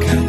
가까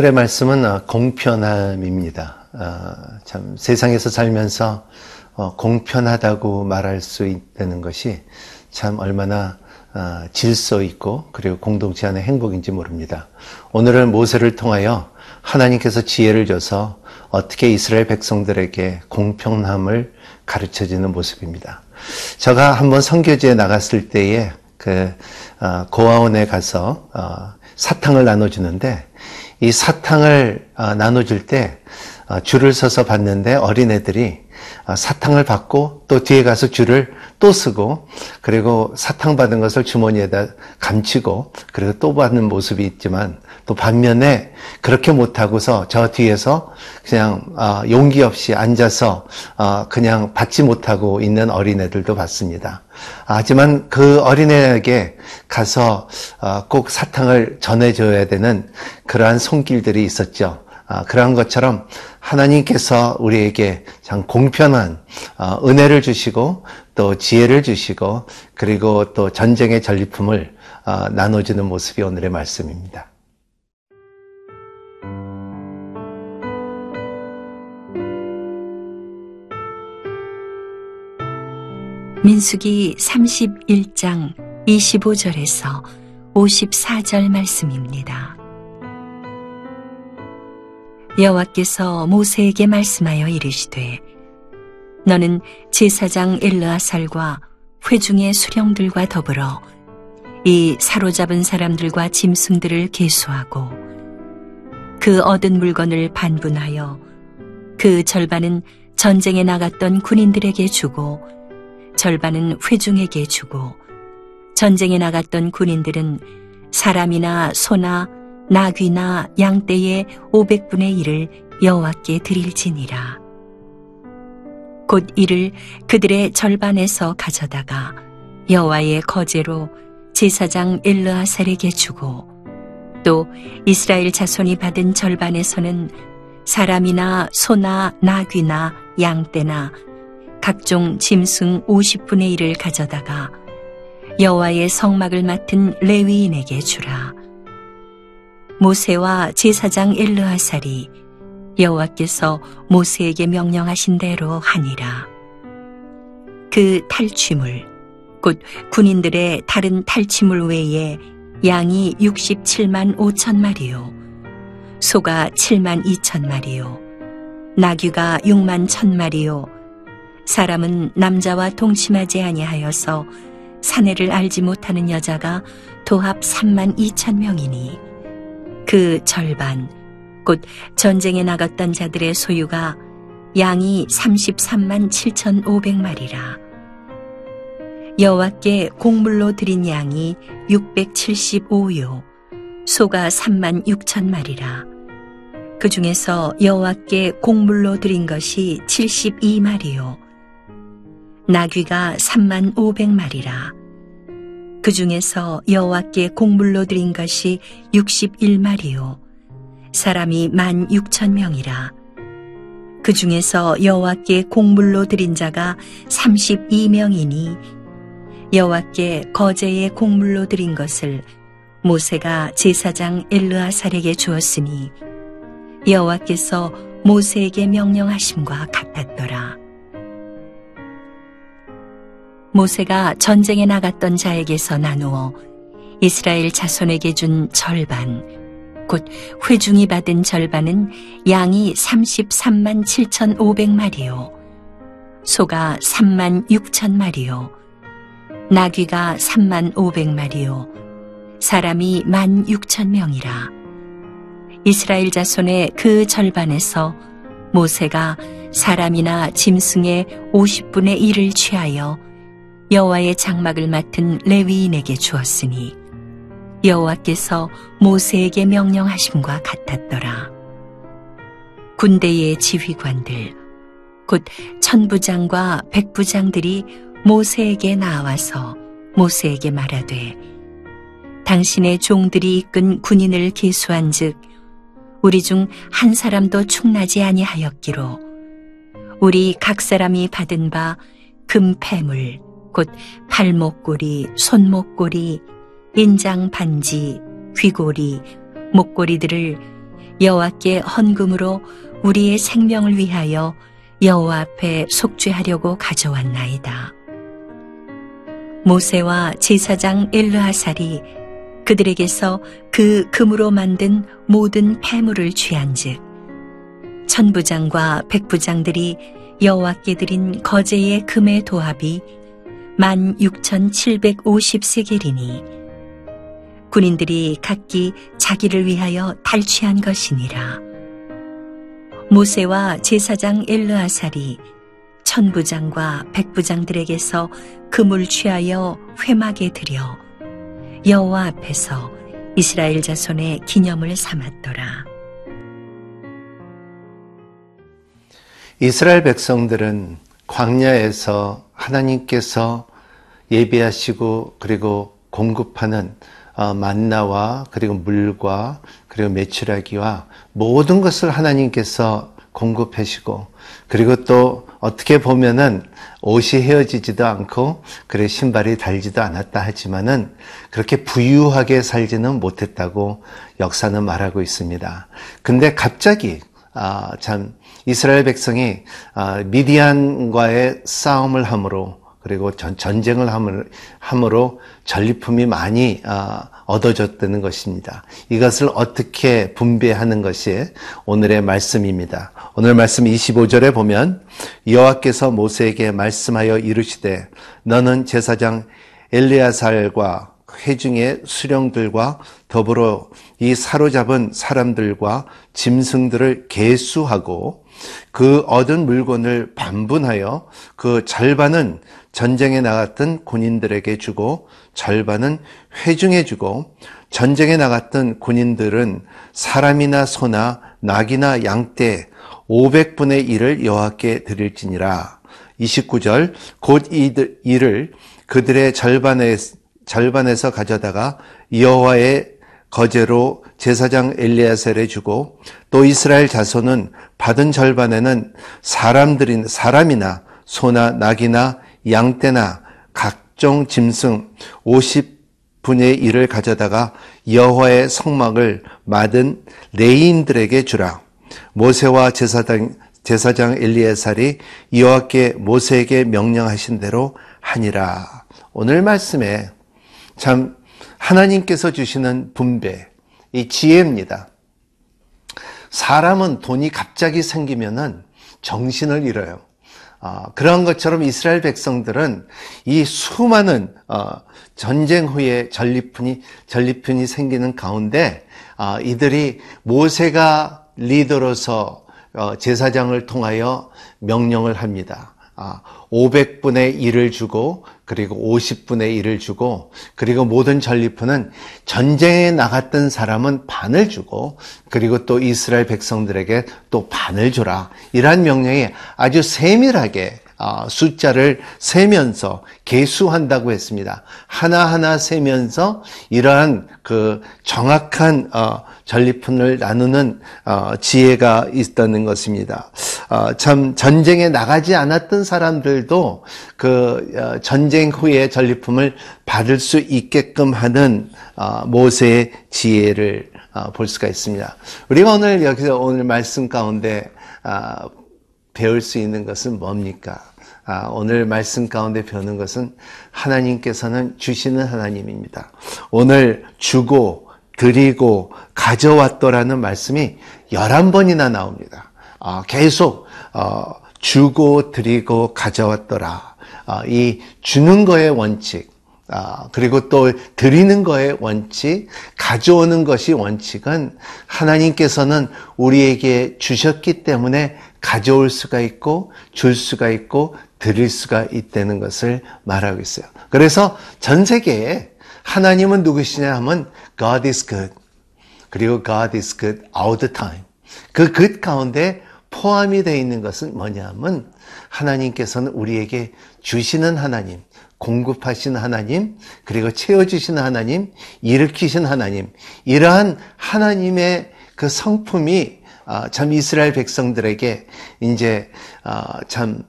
오늘의 말씀은 어, 공편함입니다. 아, 참 세상에서 살면서 어, 공편하다고 말할 수 있다는 것이 참 얼마나 아, 질서 있고 그리고 공동체 안의 행복인지 모릅니다. 오늘은 모세를 통하여 하나님께서 지혜를 줘서 어떻게 이스라엘 백성들에게 공평함을 가르쳐 주는 모습입니다. 제가 한번 선교지에 나갔을 때에 그 어, 고아원에 가서 어, 사탕을 나눠주는데 이 사탕을 어, 나눠줄 때 어, 줄을 서서 봤는데 어린애들이 어, 사탕을 받고 또 뒤에 가서 줄을 또 쓰고 그리고 사탕 받은 것을 주머니에다 감추고 그리고 또 받는 모습이 있지만 또 반면에 그렇게 못하고서 저 뒤에서 그냥 어, 용기 없이 앉아서 어, 그냥 받지 못하고 있는 어린애들도 봤습니다. 하지만 그 어린애에게 가서 어, 꼭 사탕을 전해줘야 되는 그러한 손길들이 있었죠. 아, 그러한 것처럼 하나님께서 우리에게 참 공평한 어, 은혜를 주시고 또 지혜를 주시고 그리고 또 전쟁의 전리품을 어, 나눠주는 모습이 오늘의 말씀입니다. 민수기 31장 25절에서 54절 말씀입니다. 여호와께서 모세에게 말씀하여 이르시되 너는 제사장 엘르아살과 회중의 수령들과 더불어 이 사로잡은 사람들과 짐승들을 계수하고 그 얻은 물건을 반분하여 그 절반은 전쟁에 나갔던 군인들에게 주고 절반은 회중에게 주고 전쟁에 나갔던 군인들은 사람이나 소나 나귀나 양떼의 500분의 1을 여호와께 드릴지니라. 곧 이를 그들의 절반에서 가져다가 여호와의 거제로 제사장 엘르아살에게 주고 또 이스라엘 자손이 받은 절반에서는 사람이나 소나 나귀나 양떼나 각종 짐승 50분의 1을 가져다가 여호와의 성막을 맡은 레위인에게 주라. 모세와 제사장 엘르하살이 여호와께서 모세에게 명령하신 대로 하니라. 그 탈취물, 곧 군인들의 다른 탈취물 외에 양이 67만 5천 마리요, 소가 7만 2천 마리요, 나귀가 6만 1천 마리요, 사람은 남자와 동침하지 아니하여서 사내를 알지 못하는 여자가 도합 3만 2천 명이니 그 절반 곧 전쟁에 나갔던 자들의 소유가 양이 33만 7천 5백마리라. 여호와께 곡물로 드린 양이 675요 소가 3만 6천 마리라. 그 중에서 여호와께 곡물로 드린 것이 72마리요 나귀가 3만 500마리라. 그 중에서 여호와께 곡물로 드린 것이 61마리요. 사람이 만 6천 명이라. 그 중에서 여호와께 곡물로 드린 자가 32명이니 여호와께 거제의 곡물로 드린 것을 모세가 제사장 엘르아살에게 주었으니 여호와께서 모세에게 명령하심과 같았더라. 모세가 전쟁에 나갔던 자에게서 나누어 이스라엘 자손에게 준 절반, 곧 회중이 받은 절반은 양이 33만 7,500마리요, 소가 3만 6천 마리요, 나귀가 3만 500마리요, 사람이 1만 6천 명이라. 이스라엘 자손의 그 절반에서 모세가 사람이나 짐승의 50분의 1을 취하여 여호와의 장막을 맡은 레위인에게 주었으니 여호와께서 모세에게 명령하심과 같았더라. 군대의 지휘관들, 곧 천부장과 백부장들이 모세에게 나와서 모세에게 말하되 당신의 종들이 이끈 군인을 계수한즉 우리 중 한 사람도 충나지 아니하였기로 우리 각 사람이 받은 바 금 패물 곧 발목고리 손목고리 인장 반지 귀고리 목고리들을 여호와께 헌금으로 우리의 생명을 위하여 여호와 앞에 속죄하려고 가져왔나이다. 모세와 제사장 엘르하살이 그들에게서 그 금으로 만든 모든 폐물을 취한즉 천부장과 백부장들이 여호와께 드린 거제의 금의 도합이 만 6,750세겔이니 군인들이 각기 자기를 위하여 탈취한 것이니라. 모세와 제사장 엘르아살이 천부장과 백부장들에게서 금을 취하여 회막에 들여 여호와 앞에서 이스라엘 자손의 기념을 삼았더라. 이스라엘 백성들은 광야에서 하나님께서 예비하시고 그리고 공급하는 어, 만나와 그리고 물과 그리고 메추라기와 모든 것을 하나님께서 공급하시고 그리고 또 어떻게 보면은 옷이 헤어지지도 않고 그래 신발이 달지도 않았다 하지만은 그렇게 부유하게 살지는 못했다고 역사는 말하고 있습니다. 근데 갑자기 아, 참 이스라엘 백성이 아, 미디안과의 싸움을 함으로 그리고 전, 전쟁을 함으로, 전리품이 많이 아, 얻어졌다는 것입니다. 이것을 어떻게 분배하는 것이 오늘의 말씀입니다. 오늘 말씀 25절에 보면 여호와께서 모세에게 말씀하여 이르시되 너는 제사장 엘리야살과 회중의 수령들과 더불어 이 사로잡은 사람들과 짐승들을 계수하고 그 얻은 물건을 반분하여 그 절반은 전쟁에 나갔던 군인들에게 주고 절반은 회중에 주고 전쟁에 나갔던 군인들은 사람이나 소나 낙이나 양떼 500분의 1을 여호와께 드릴지니라. 29절 곧 이들, 이를 그들의 절반에, 절반에서 가져다가 여호와의 거제로 제사장 엘리야셀에 주고 또 이스라엘 자손은 받은 절반에는 사람들인 사람이나 소나 낙이나 양떼나 각종 짐승 50분의 1을 가져다가 여호와의 성막을 맡은 레인들에게 주라. 모세와 제사장 제사장 엘리에살이 여호와께 모세에게 명령하신 대로 하니라. 오늘 말씀에 참 하나님께서 주시는 분배, 이 지혜입니다. 사람은 돈이 갑자기 생기면은 정신을 잃어요. 어, 그런 것처럼 이스라엘 백성들은 이 수많은 어, 전쟁 후에 전리품이 전리품이 생기는 가운데 어, 이들이 모세가 리더로서 어, 제사장을 통하여 명령을 합니다. 500분의 아, 1을 주고 그리고 50분의 1을 주고 그리고 모든 전리품은 전쟁에 나갔던 사람은 반을 주고 그리고 또 이스라엘 백성들에게 또 반을 줘라. 이러한 명령이 아주 세밀하게 어, 숫자를 세면서 계수한다고 했습니다. 하나하나 세면서 이러한 그 정확한 어, 전리품을 나누는 어, 지혜가 있다는 것입니다. 참 전쟁에 나가지 않았던 사람들도 그 전쟁 후에 전리품을 받을 수 있게끔 하는 모세의 지혜를 볼 수가 있습니다. 우리가 오늘 여기서 오늘 말씀 가운데 배울 수 있는 것은 뭡니까? 아, 오늘 말씀 가운데 배우는 것은 하나님께서는 주시는 하나님입니다. 오늘 주고 드리고 가져왔더라는 말씀이 11번이나 나옵니다. 아, 계속 어, 주고 드리고 가져왔더라. 아, 이 주는 거의 원칙, 아, 그리고 또 드리는 거의 원칙, 가져오는 것이 원칙은 하나님께서는 우리에게 주셨기 때문에 가져올 수가 있고, 줄 수가 있고, 드릴 수가 있다는 것을 말하고 있어요. 그래서 전 세계에 하나님은 누구시냐 하면 God is good. 그리고 God is good all the time. 그 good 가운데 포함이 되어 있는 것은 뭐냐 하면 하나님께서는 우리에게 주시는 하나님, 공급하시는 하나님, 그리고 채워주시는 하나님, 일으키신 하나님, 이러한 하나님의 그 성품이 아, 참 이스라엘 백성들에게 이제 아, 참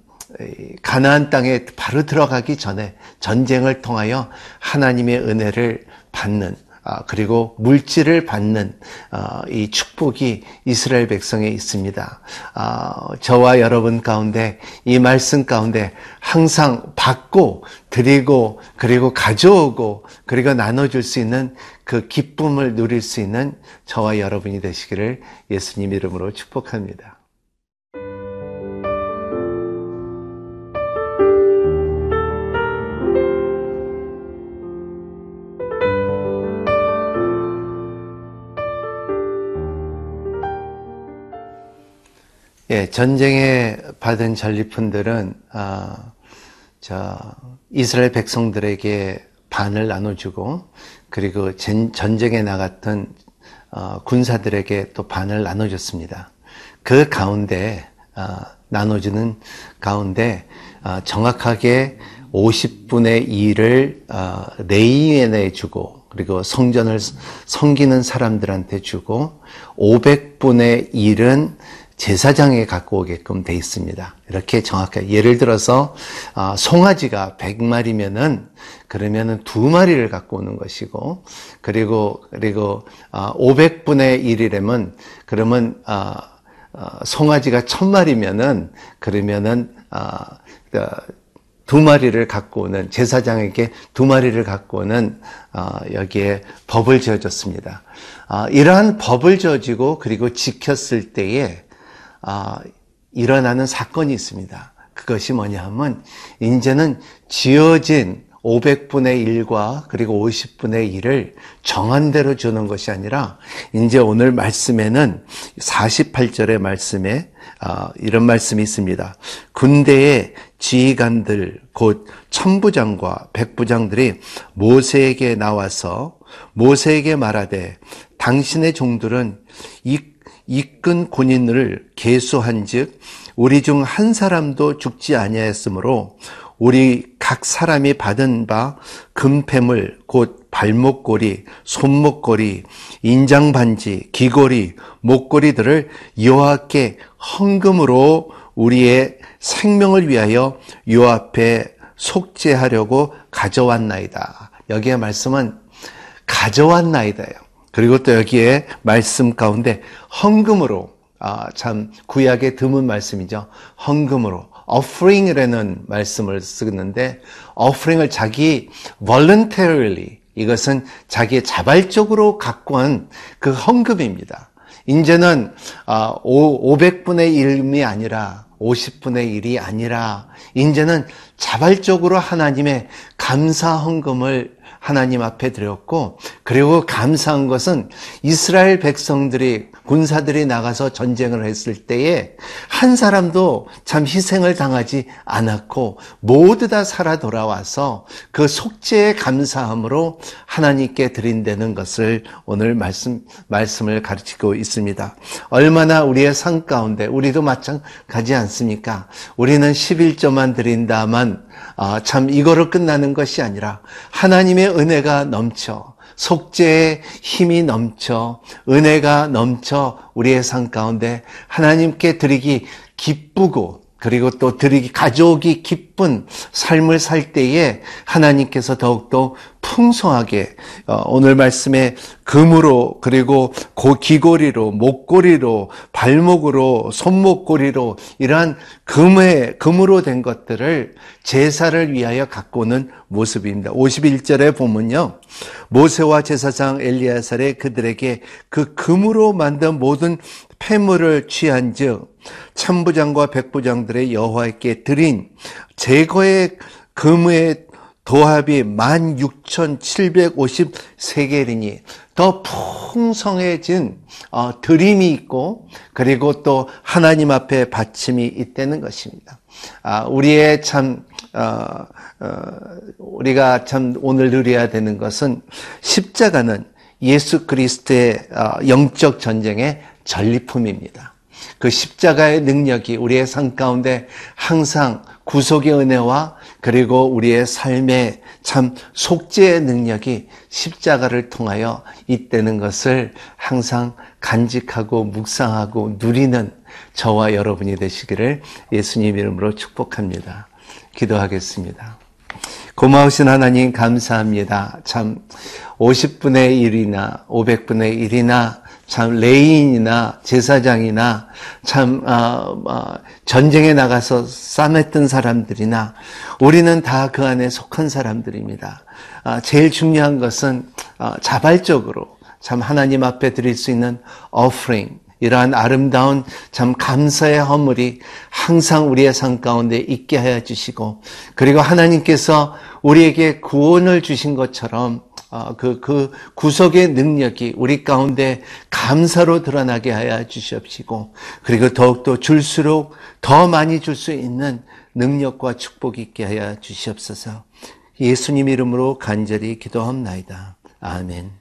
가나안 땅에 바로 들어가기 전에 전쟁을 통하여 하나님의 은혜를 받는 아, 그리고 물질을 받는 아, 이 축복이 이스라엘 백성에 있습니다. 아, 저와 여러분 가운데 이 말씀 가운데 항상 받고 드리고 그리고 가져오고 그리고 나눠줄 수 있는 그 기쁨을 누릴 수 있는 저와 여러분이 되시기를 예수님 이름으로 축복합니다. 예, 전쟁에 받은 전리품들은 아, 저 이스라엘 백성들에게 반을 나눠주고 그리고 전, 전쟁에 나갔던 어, 군사들에게 또 반을 나눠줬습니다. 그 가운데 어, 나눠주는 가운데 어, 정확하게 50분의 1을 어, 레이엔에 주고 그리고 성전을 섬기는 사람들한테 주고 500분의 1은 제사장에 갖고 오게끔 돼 있습니다. 이렇게 정확하게 예를 들어서 어, 송아지가 100마리면은 그러면은 두 마리를 갖고 오는 것이고 그리고 그리고 500분의 1이라면 그러면 어, 어, 송아지가 1000마리면은 그러면은 두 마리를 갖고 오는 제사장에게 두 마리를 갖고 오는 여기에 법을 지어줬습니다. 이러한 법을 지어지고 그리고 지켰을 때에 아, 일어나는 사건이 있습니다. 그것이 뭐냐 하면 이제는 지어진 500분의 1과 그리고 50분의 1을 정한 대로 주는 것이 아니라 이제 오늘 말씀에는 48절의 말씀에 아, 이런 말씀이 있습니다. 군대의 지휘관들 곧 천부장과 백부장들이 모세에게 나와서 모세에게 말하되 당신의 종들은 이 이끈 군인을 계수한즉 우리 중 한 사람도 죽지 아니하였으므로 우리 각 사람이 받은 바 금패물 곧 발목걸이, 손목걸이, 인장반지, 귀걸이, 목걸이들을 여호와께 헌금으로 우리의 생명을 위하여 요 앞에 속죄하려고 가져왔나이다. 여기에 말씀은 가져왔나이다요. 그리고 또 여기에 말씀 가운데 헌금으로 아, 참 구약의 드문 말씀이죠. 헌금으로 offering이라는 말씀을 쓰는데 offering을 자기 voluntarily 이것은 자기의 자발적으로 갖고 온그 헌금입니다. 이제는 500분의 아, 1이 아니라 50분의 1이 아니라 이제는 자발적으로 하나님의 감사 헌금을 하나님 앞에 드렸고 그리고 감사한 것은 이스라엘 백성들이 군사들이 나가서 전쟁을 했을 때에 한 사람도 참 희생을 당하지 않았고 모두 다 살아 돌아와서 그 속죄의 감사함으로 하나님께 드린다는 것을 오늘 말씀 말씀을 가르치고 있습니다. 얼마나 우리의 삶 가운데 우리도 마찬가지 않습니까? 우리는 11조만 드린다만 아, 참 이거로 끝나는 것이 아니라 하나님의 은혜가 넘쳐 속죄의 힘이 넘쳐 은혜가 넘쳐 우리의 삶 가운데 하나님께 드리기 기쁘고 그리고 또 드리기 가져오기 기쁜 삶을 살 때에 하나님께서 더욱더 풍성하게 어, 오늘 말씀에 금으로 그리고 고 귀고리로 목고리로 발목으로 손목고리로 이러한 금의 금으로 된 것들을 제사를 위하여 갖고 오는 모습입니다. 51절에 보면요. 모세와 제사장 엘리야살에 그들에게 그 금으로 만든 모든 폐물을 취한즉 참부장과 백부장들의 여호와께 드린 제거의 금의 도합이 16,753개리니 더 풍성해진 어, 드림이 있고 그리고 또 하나님 앞에 받침이 있다는 것입니다. 아, 우리의 참 어, 어, 우리가 참 오늘 누려야 되는 것은 십자가는 예수 그리스도의 어, 영적 전쟁의 전리품입니다. 그 십자가의 능력이 우리의 삶 가운데 항상 구속의 은혜와 그리고 우리의 삶의 참 속죄의 능력이 십자가를 통하여 있다는 것을 항상 간직하고 묵상하고 누리는 저와 여러분이 되시기를 예수님 이름으로 축복합니다. 기도하겠습니다. 고마우신 하나님 감사합니다. 참 50분의 1이나 500분의 1이나 참 레인이나 제사장이나 참 어, 어, 전쟁에 나가서 싸맸던 사람들이나 우리는 다 그 안에 속한 사람들입니다. 아, 제일 중요한 것은 어, 자발적으로 참 하나님 앞에 드릴 수 있는 offering 이러한 아름다운 참 감사의 허물이 항상 우리의 삶 가운데 있게 하여 주시고 그리고 하나님께서 우리에게 구원을 주신 것처럼 어, 그, 그 구속의 능력이 우리 가운데 감사로 드러나게 하여 주시옵시고, 그리고 더욱더 줄수록 더 많이 줄 수 있는 능력과 축복이 있게 하여 주시옵소서. 예수님 이름으로 간절히 기도합나이다. 아멘.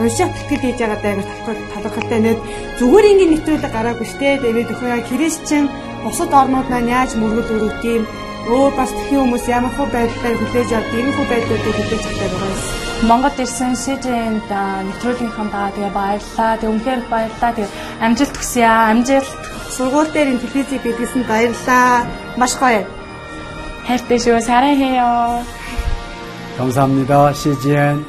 уншаад тэтгэл хийж байгаа даа талархалтай нэг зүгээр ингээд нэвтрүүлэг гараагүй штэ тэгээд өхөө яа христчэн бусад орнууд маань яаж мөргөл өрөвд юм өөр бас тхэн хүмүүс ямар хөө байдлаар хүлээж авд ийм хөө байдлуудыг хүлээж авдаг байгаа юм. Монгол ирсэн СЖН-д нэвтрүүлгийнхаа тэгээ баярлалаа. Тэг үнхээр баярлалаа. Тэг амжилт хүсье аа. Амжилт. Сургууль дээр энэ телевизийг бидлсэн баярлаа. Маш гоё. хайртай шүү. 사랑해요. 감사합니다. CGN